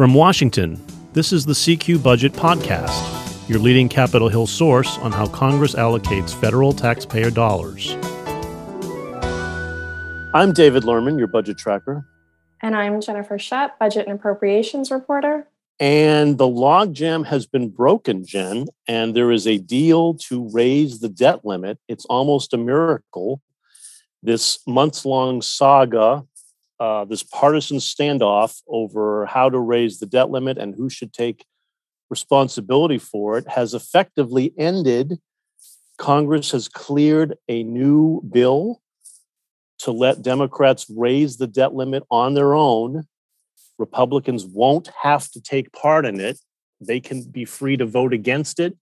From Washington, this is the CQ Budget Podcast, your leading Capitol Hill source on how Congress allocates federal taxpayer dollars. I'm David Lerman, your budget tracker. And I'm Jennifer Shutt, budget and appropriations reporter. And the logjam has been broken, Jen, and there is a deal to raise the debt limit. It's almost a miracle. This months long saga, uh, this partisan standoff over how to raise the debt limit and who should take responsibility for it, has effectively ended. Congress has cleared a new bill to let Democrats raise the debt limit on their own Republicans won't have to take part in it. They can be free to vote against it.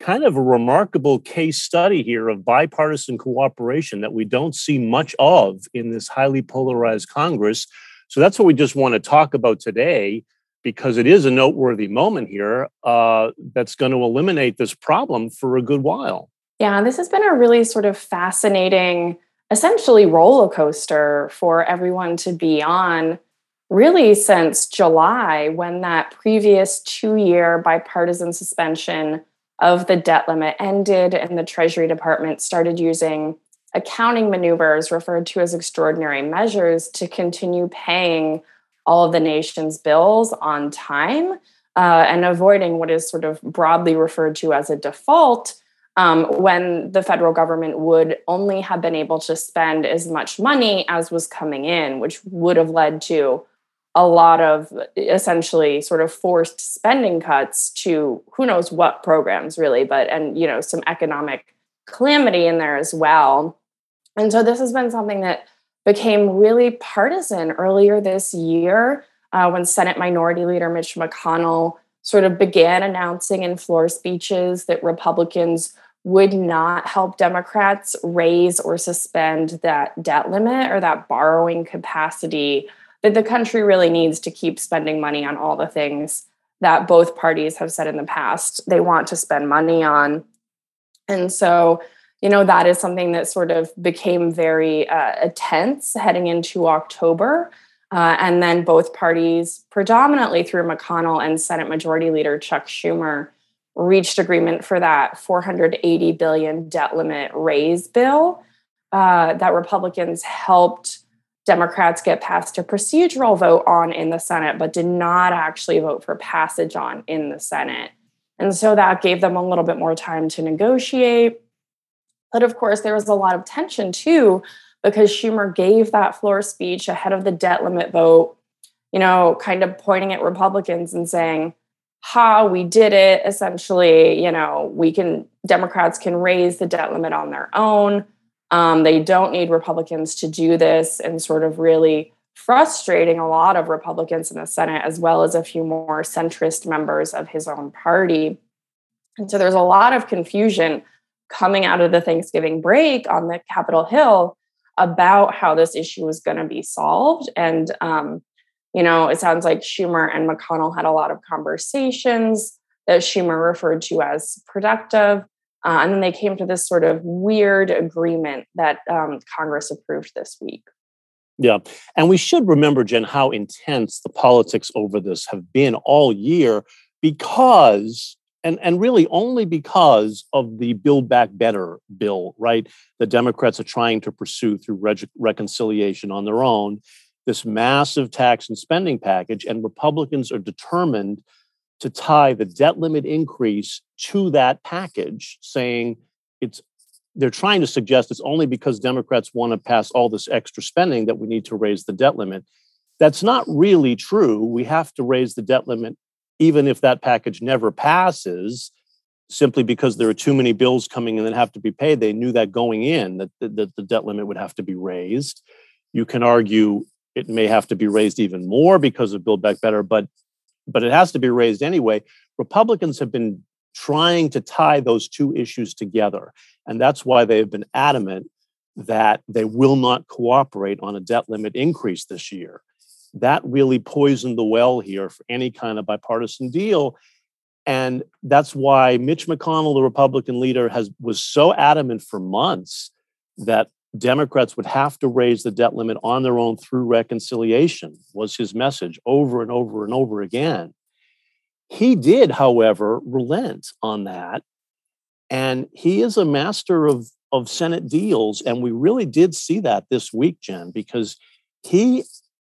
Kind of a remarkable case study here of bipartisan cooperation that we don't see much of in this highly polarized Congress. So that's what we just want to talk about today because it is a noteworthy moment here uh, that's going to eliminate this problem for a good while. Yeah, this has been a really sort of fascinating, essentially roller coaster for everyone to be on really since July, when that previous two year bipartisan suspension of the debt limit ended and the Treasury Department started using accounting maneuvers referred to as extraordinary measures to continue paying all of the nation's bills on time uh, and avoiding what is sort of broadly referred to as a default. Um, when the federal government would only have been able to spend as much money as was coming in, which would have led to a lot of essentially sort of forced spending cuts to who knows what programs really but and you know some economic calamity in there as well. And so this has been something that became really partisan earlier this year uh, when senate minority leader mitch mcconnell sort of began announcing in floor speeches that republicans would not help democrats raise or suspend that debt limit or that borrowing capacity that the country really needs to keep spending money on all the things that both parties have said in the past they want to spend money on. And so, you know, that is something that sort of became very uh, tense heading into October. Uh, and then both parties, predominantly through McConnell and Senate Majority Leader Chuck Schumer, reached agreement for that 480 billion debt limit raise bill uh, that Republicans helped Democrats get passed a procedural vote on in the Senate, but did not actually vote for passage on in the Senate. And so that gave them a little bit more time to negotiate. But of course, there was a lot of tension too, because Schumer gave that floor speech ahead of the debt limit vote, you know, kind of pointing at Republicans and saying, ha, we did it. Essentially, you know, we can, Democrats can raise the debt limit on their own. Um, they don't need Republicans to do this and sort of really frustrating a lot of Republicans in the Senate, as well as a few more centrist members of his own party. And so there's a lot of confusion coming out of the Thanksgiving break on the Capitol Hill about how this issue was going to be solved. And, um, you know, it sounds like Schumer and McConnell had a lot of conversations that Schumer referred to as productive. Uh, and then they came to this sort of weird agreement that um, Congress approved this week. Yeah. And we should remember, Jen, how intense the politics over this have been all year because, and, and really only because of the Build Back Better bill, right? The Democrats are trying to pursue through reg- reconciliation on their own this massive tax and spending package, and Republicans are determined to tie the debt limit increase to that package, saying it's they're trying to suggest it's only because Democrats want to pass all this extra spending that we need to raise the debt limit. That's not really true. We have to raise the debt limit even if that package never passes, simply because there are too many bills coming in that have to be paid. They knew that going in that, that the debt limit would have to be raised. You can argue it may have to be raised even more because of Build Back Better, but but it has to be raised anyway. Republicans have been trying to tie those two issues together. And that's why they have been adamant that they will not cooperate on a debt limit increase this year. That really poisoned the well here for any kind of bipartisan deal. And that's why Mitch McConnell, the Republican leader, has was so adamant for months that Democrats would have to raise the debt limit on their own through reconciliation, was his message over and over and over again. He did, however, relent on that. And he is a master of, of Senate deals. And we really did see that this week, Jen, because he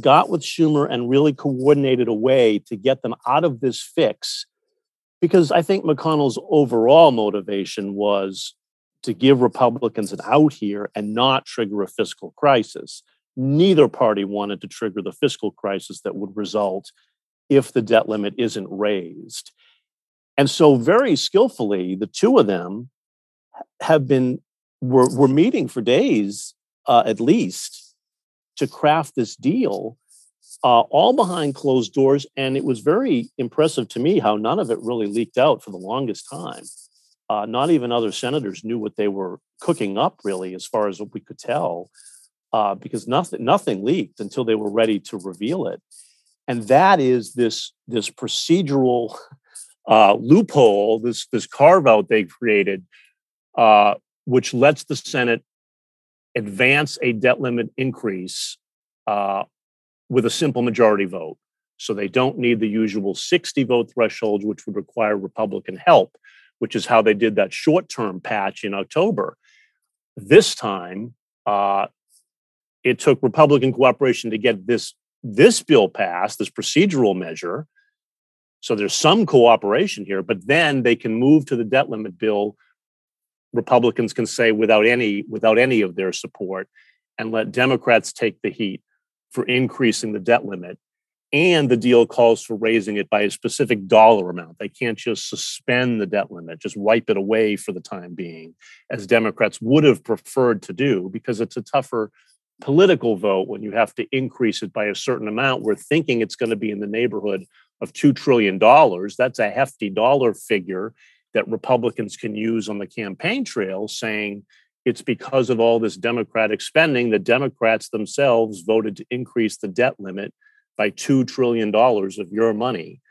got with Schumer and really coordinated a way to get them out of this fix. Because I think McConnell's overall motivation was to give Republicans an out here and not trigger a fiscal crisis. Neither party wanted to trigger the fiscal crisis that would result if the debt limit isn't raised. And so, very skillfully, the two of them have been were, were meeting for days uh, at least to craft this deal, uh, all behind closed doors. And it was very impressive to me how none of it really leaked out for the longest time. Uh, not even other senators knew what they were cooking up, really, as far as what we could tell, uh, because nothing nothing leaked until they were ready to reveal it and that is this this procedural uh, loophole, this this carve out they created, uh, which lets the Senate advance a debt limit increase uh, with a simple majority vote. So they don't need the usual 60 vote threshold, which would require Republican help, which is how they did that short term patch in October. This time, uh, it took Republican cooperation to get this this bill passed, this procedural measure. So there's some cooperation here, but then they can move to the debt limit bill. Republicans can say without any without any of their support, and let Democrats take the heat for increasing the debt limit. And the deal calls for raising it by a specific dollar amount. They can't just suspend the debt limit, just wipe it away for the time being, as Democrats would have preferred to do, because it's a tougher political vote when you have to increase it by a certain amount. We're thinking it's going to be in the neighborhood of $2 trillion. That's a hefty dollar figure that Republicans can use on the campaign trail, saying it's because of all this Democratic spending that Democrats themselves voted to increase the debt limit by $2 trillion of your money.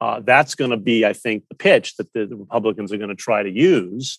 Uh, that's going to be, I think, the pitch that the, the Republicans are going to try to use.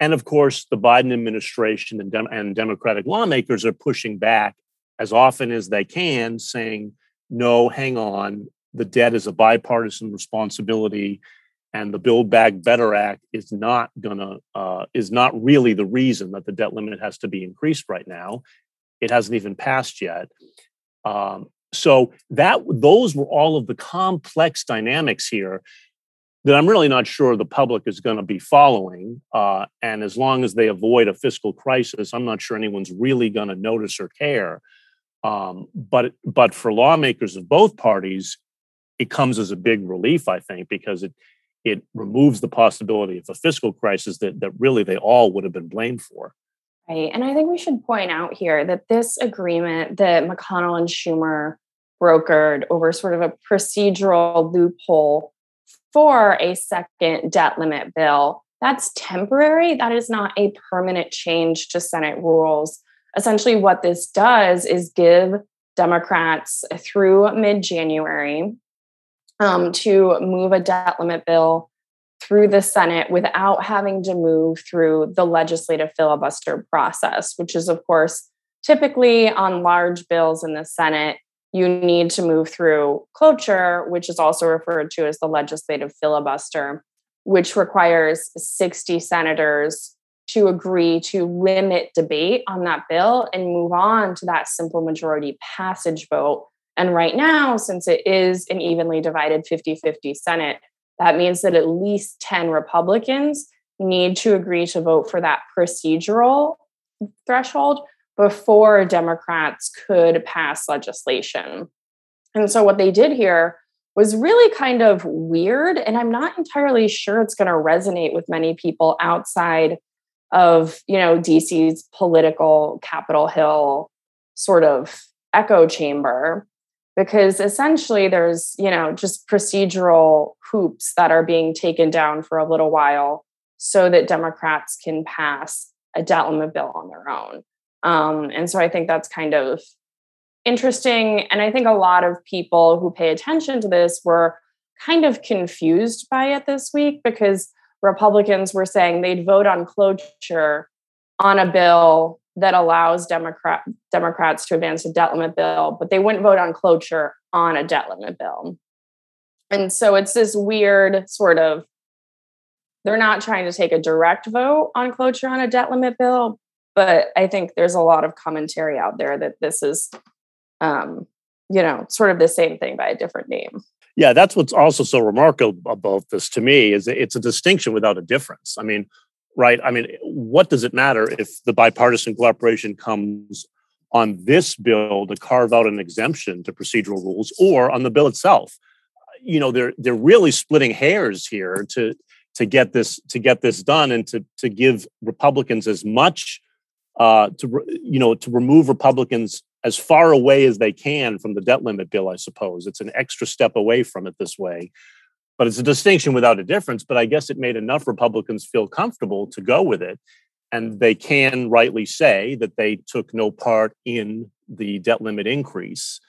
And of course, the Biden administration and, Dem- and Democratic lawmakers are pushing back as often as they can, saying, no, hang on, the debt is a bipartisan responsibility. And the Build Back Better Act is not gonna uh, is not really the reason that the debt limit has to be increased right now. It hasn't even passed yet. Um, so that those were all of the complex dynamics here that I'm really not sure the public is going to be following. Uh, and as long as they avoid a fiscal crisis, I'm not sure anyone's really going to notice or care. Um, but but for lawmakers of both parties, it comes as a big relief, I think, because it it removes the possibility of a fiscal crisis that that really they all would have been blamed for. Right, and I think we should point out here that this agreement that McConnell and Schumer brokered over sort of a procedural loophole for a second debt limit bill. That's temporary. That is not a permanent change to Senate rules. Essentially, what this does is give Democrats through mid January um, to move a debt limit bill through the Senate without having to move through the legislative filibuster process, which is, of course, typically on large bills in the Senate you need to move through cloture, which is also referred to as the legislative filibuster, which requires 60 senators to agree to limit debate on that bill and move on to that simple majority passage vote. And right now, since it is an evenly divided 50 50 Senate, that means that at least 10 Republicans need to agree to vote for that procedural threshold before Democrats could pass legislation. And so what they did here was really kind of weird. And I'm not entirely sure it's going to resonate with many people outside of, you know, DC's political Capitol Hill sort of echo chamber. Because essentially there's, you know, just procedural hoops that are being taken down for a little while so that Democrats can pass a debt limit bill on their own. Um, and so I think that's kind of interesting. And I think a lot of people who pay attention to this were kind of confused by it this week because Republicans were saying they'd vote on cloture on a bill that allows Democrat Democrats to advance a debt limit bill, but they wouldn't vote on cloture on a debt limit bill. And so it's this weird sort of they're not trying to take a direct vote on cloture on a debt limit bill, but I think there's a lot of commentary out there that this is um, you know, sort of the same thing by a different name. Yeah, that's what's also so remarkable about this to me is it's a distinction without a difference. I mean, right? I mean, what does it matter if the bipartisan cooperation comes on this bill to carve out an exemption to procedural rules or on the bill itself? You know, they're they're really splitting hairs here to to get this to get this done and to to give Republicans as much uh, to you know to remove Republicans as far away as they can from the debt limit bill, I suppose. It's an extra step away from it this way. But it's a distinction without a difference. But I guess it made enough Republicans feel comfortable to go with it. And they can rightly say that they took no part in the debt limit increase.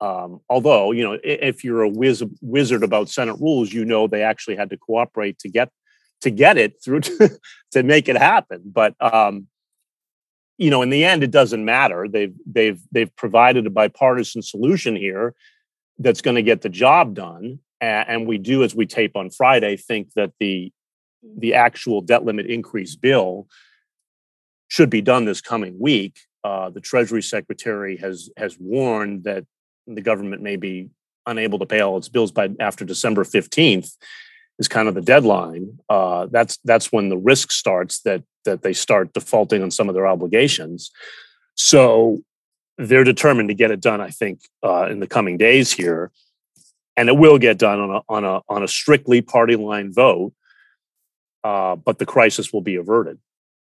Um, although, you know, if you're a whiz, wizard about Senate rules, you know they actually had to cooperate to get to get it through to, to make it happen. But um, you know, in the end, it doesn't matter. They've they've they've provided a bipartisan solution here that's going to get the job done. And we do, as we tape on Friday, think that the the actual debt limit increase bill should be done this coming week. Uh, the Treasury Secretary has has warned that the government may be unable to pay all its bills by after December fifteenth is kind of the deadline. Uh, that's that's when the risk starts that that they start defaulting on some of their obligations. So they're determined to get it done. I think uh, in the coming days here, and it will get done on a on a on a strictly party line vote. Uh, but the crisis will be averted.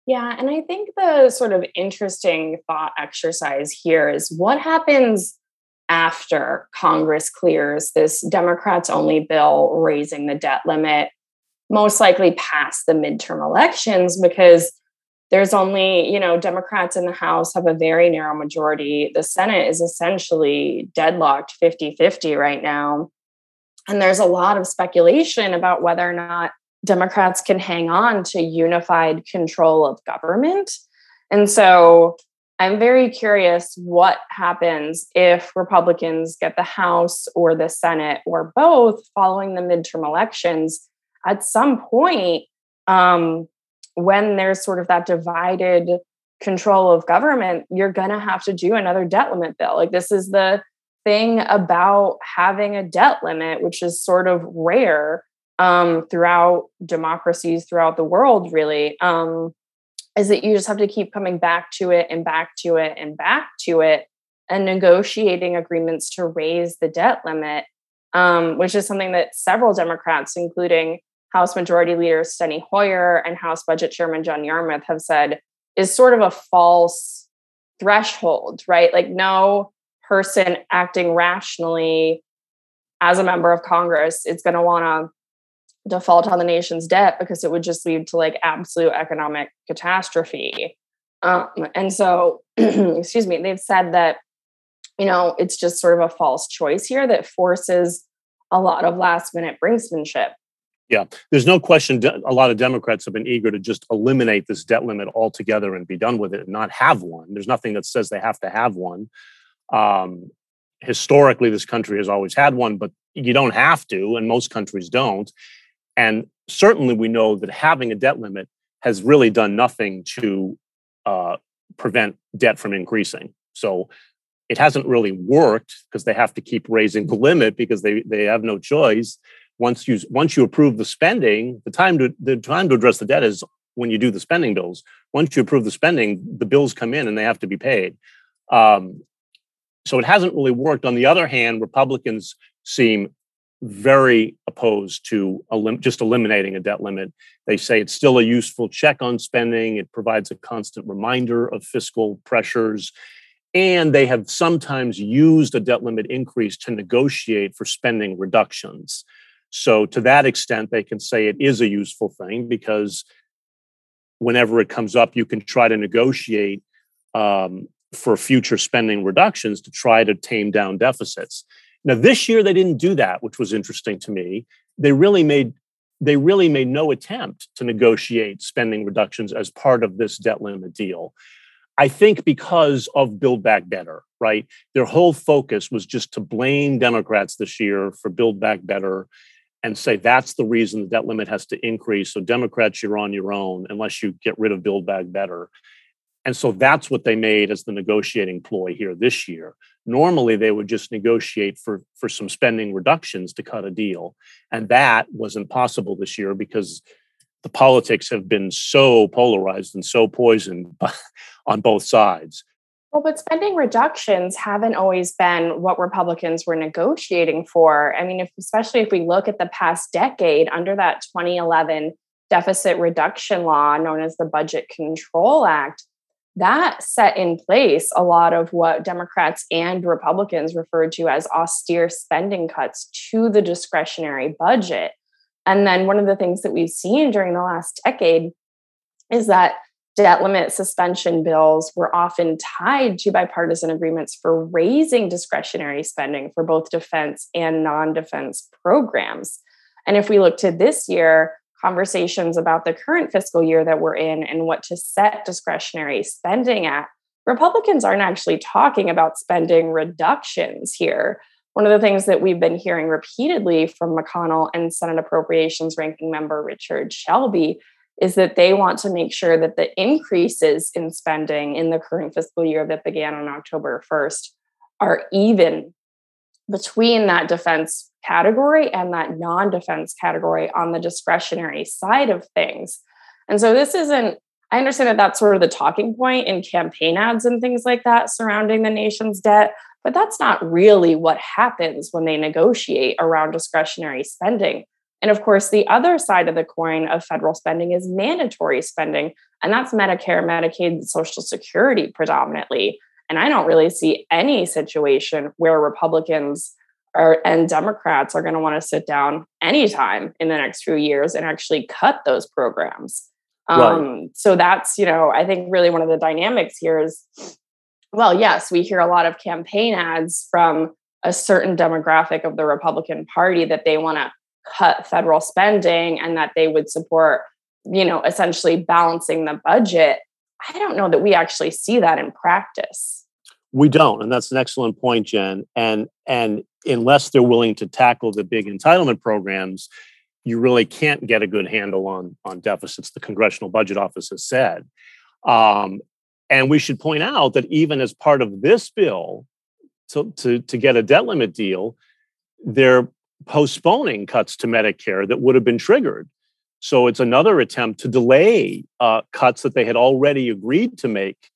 Yeah, and I think the sort of interesting thought exercise here is what happens after Congress clears this Democrats only bill raising the debt limit, most likely past the midterm elections, because there's only, you know, Democrats in the House have a very narrow majority. The Senate is essentially deadlocked 50 50 right now. And there's a lot of speculation about whether or not Democrats can hang on to unified control of government. And so I'm very curious what happens if Republicans get the House or the Senate or both following the midterm elections. At some point, um, when there's sort of that divided control of government, you're going to have to do another debt limit bill. Like, this is the thing about having a debt limit, which is sort of rare um, throughout democracies throughout the world, really. Um, is that you just have to keep coming back to it and back to it and back to it and negotiating agreements to raise the debt limit, um, which is something that several Democrats, including House Majority Leader Steny Hoyer and House Budget Chairman John Yarmuth, have said is sort of a false threshold, right? Like, no person acting rationally as a member of Congress is going to want to default on the nation's debt because it would just lead to like absolute economic catastrophe. Um, and so, excuse me, they've said that, you know, it's just sort of a false choice here that forces a lot of last minute brinksmanship. Yeah, there's no question. A lot of Democrats have been eager to just eliminate this debt limit altogether and be done with it and not have one. There's nothing that says they have to have one. Um, historically, this country has always had one, but you don't have to, and most countries don't. And certainly, we know that having a debt limit has really done nothing to uh, prevent debt from increasing. So it hasn't really worked because they have to keep raising the limit because they, they have no choice. Once you once you approve the spending, the time to the time to address the debt is when you do the spending bills. Once you approve the spending, the bills come in and they have to be paid. Um, so it hasn't really worked. On the other hand, Republicans seem very opposed to elim- just eliminating a debt limit. They say it's still a useful check on spending, it provides a constant reminder of fiscal pressures. And they have sometimes used a debt limit increase to negotiate for spending reductions. So, to that extent, they can say it is a useful thing because whenever it comes up, you can try to negotiate um, for future spending reductions to try to tame down deficits. Now, this year they didn't do that, which was interesting to me. They really made they really made no attempt to negotiate spending reductions as part of this debt limit deal. I think because of Build Back Better, right? Their whole focus was just to blame Democrats this year for Build Back Better and say that's the reason the debt limit has to increase. So, Democrats, you're on your own unless you get rid of Build Back Better. And so that's what they made as the negotiating ploy here this year. Normally, they would just negotiate for, for some spending reductions to cut a deal. And that wasn't possible this year because the politics have been so polarized and so poisoned on both sides. Well, but spending reductions haven't always been what Republicans were negotiating for. I mean, if, especially if we look at the past decade under that 2011 deficit reduction law known as the Budget Control Act, that set in place a lot of what Democrats and Republicans referred to as austere spending cuts to the discretionary budget. And then one of the things that we've seen during the last decade is that debt limit suspension bills were often tied to bipartisan agreements for raising discretionary spending for both defense and non defense programs. And if we look to this year, conversations about the current fiscal year that we're in and what to set discretionary spending at, Republicans aren't actually talking about spending reductions here. One of the things that we've been hearing repeatedly from McConnell and Senate Appropriations Ranking Member Richard Shelby is that they want to make sure that the increases in spending in the current fiscal year that began on October 1st are even between that defense category and that non defense category on the discretionary side of things. And so this isn't, I understand that that's sort of the talking point in campaign ads and things like that surrounding the nation's debt, but that's not really what happens when they negotiate around discretionary spending. And of course, the other side of the coin of federal spending is mandatory spending, and that's Medicare, Medicaid, Social Security predominantly. And I don't really see any situation where Republicans are, and Democrats are going to want to sit down anytime in the next few years and actually cut those programs. Right. Um, so that's, you know, I think really one of the dynamics here is well, yes, we hear a lot of campaign ads from a certain demographic of the Republican Party that they want to cut federal spending and that they would support, you know, essentially balancing the budget. I don't know that we actually see that in practice. We don't, and that's an excellent point, Jen. And and unless they're willing to tackle the big entitlement programs, you really can't get a good handle on on deficits. The Congressional Budget Office has said, um, and we should point out that even as part of this bill, to to, to get a debt limit deal, they're postponing cuts to Medicare that would have been triggered. So it's another attempt to delay uh, cuts that they had already agreed to make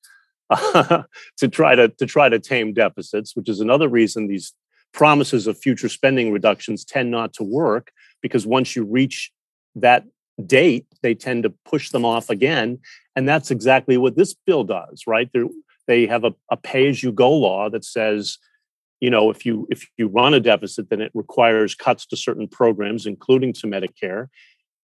to try to to try to tame deficits, which is another reason these promises of future spending reductions tend not to work because once you reach that date, they tend to push them off again, and that's exactly what this bill does. Right? They're, they have a, a pay-as-you-go law that says you know if you if you run a deficit then it requires cuts to certain programs including to medicare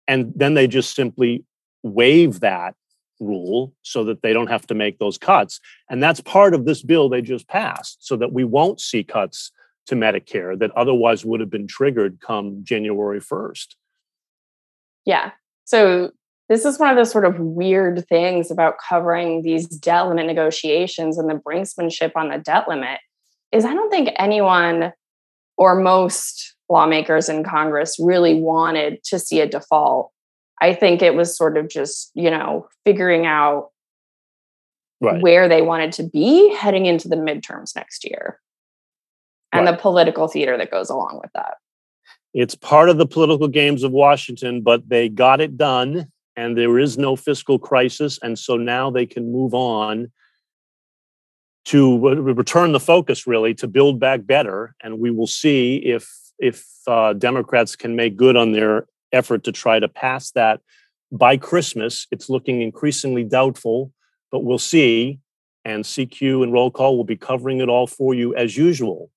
and then they just simply waive that rule so that they don't have to make those cuts and that's part of this bill they just passed so that we won't see cuts to medicare that otherwise would have been triggered come january 1st yeah so this is one of the sort of weird things about covering these debt limit negotiations and the brinksmanship on the debt limit is I don't think anyone or most lawmakers in Congress really wanted to see a default. I think it was sort of just, you know, figuring out right. where they wanted to be heading into the midterms next year and right. the political theater that goes along with that. It's part of the political games of Washington, but they got it done and there is no fiscal crisis. And so now they can move on to return the focus really to build back better and we will see if if uh, democrats can make good on their effort to try to pass that by christmas it's looking increasingly doubtful but we'll see and cq and roll call will be covering it all for you as usual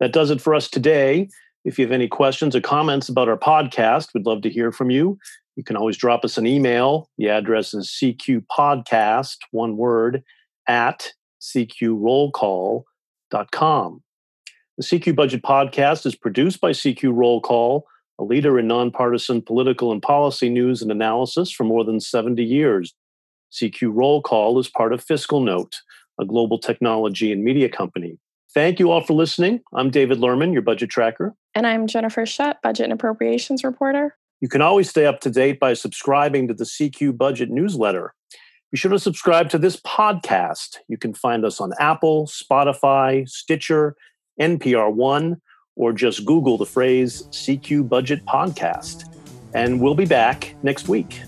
that does it for us today if you have any questions or comments about our podcast we'd love to hear from you you can always drop us an email the address is cqpodcast one word at cqrollcall.com. The CQ Budget Podcast is produced by CQ Roll Call, a leader in nonpartisan political and policy news and analysis for more than 70 years. CQ Roll Call is part of Fiscal Note, a global technology and media company. Thank you all for listening. I'm David Lerman, your budget tracker. And I'm Jennifer Shutt, budget and appropriations reporter. You can always stay up to date by subscribing to the CQ Budget newsletter. Be sure to subscribe to this podcast. You can find us on Apple, Spotify, Stitcher, NPR One, or just Google the phrase CQ Budget Podcast. And we'll be back next week.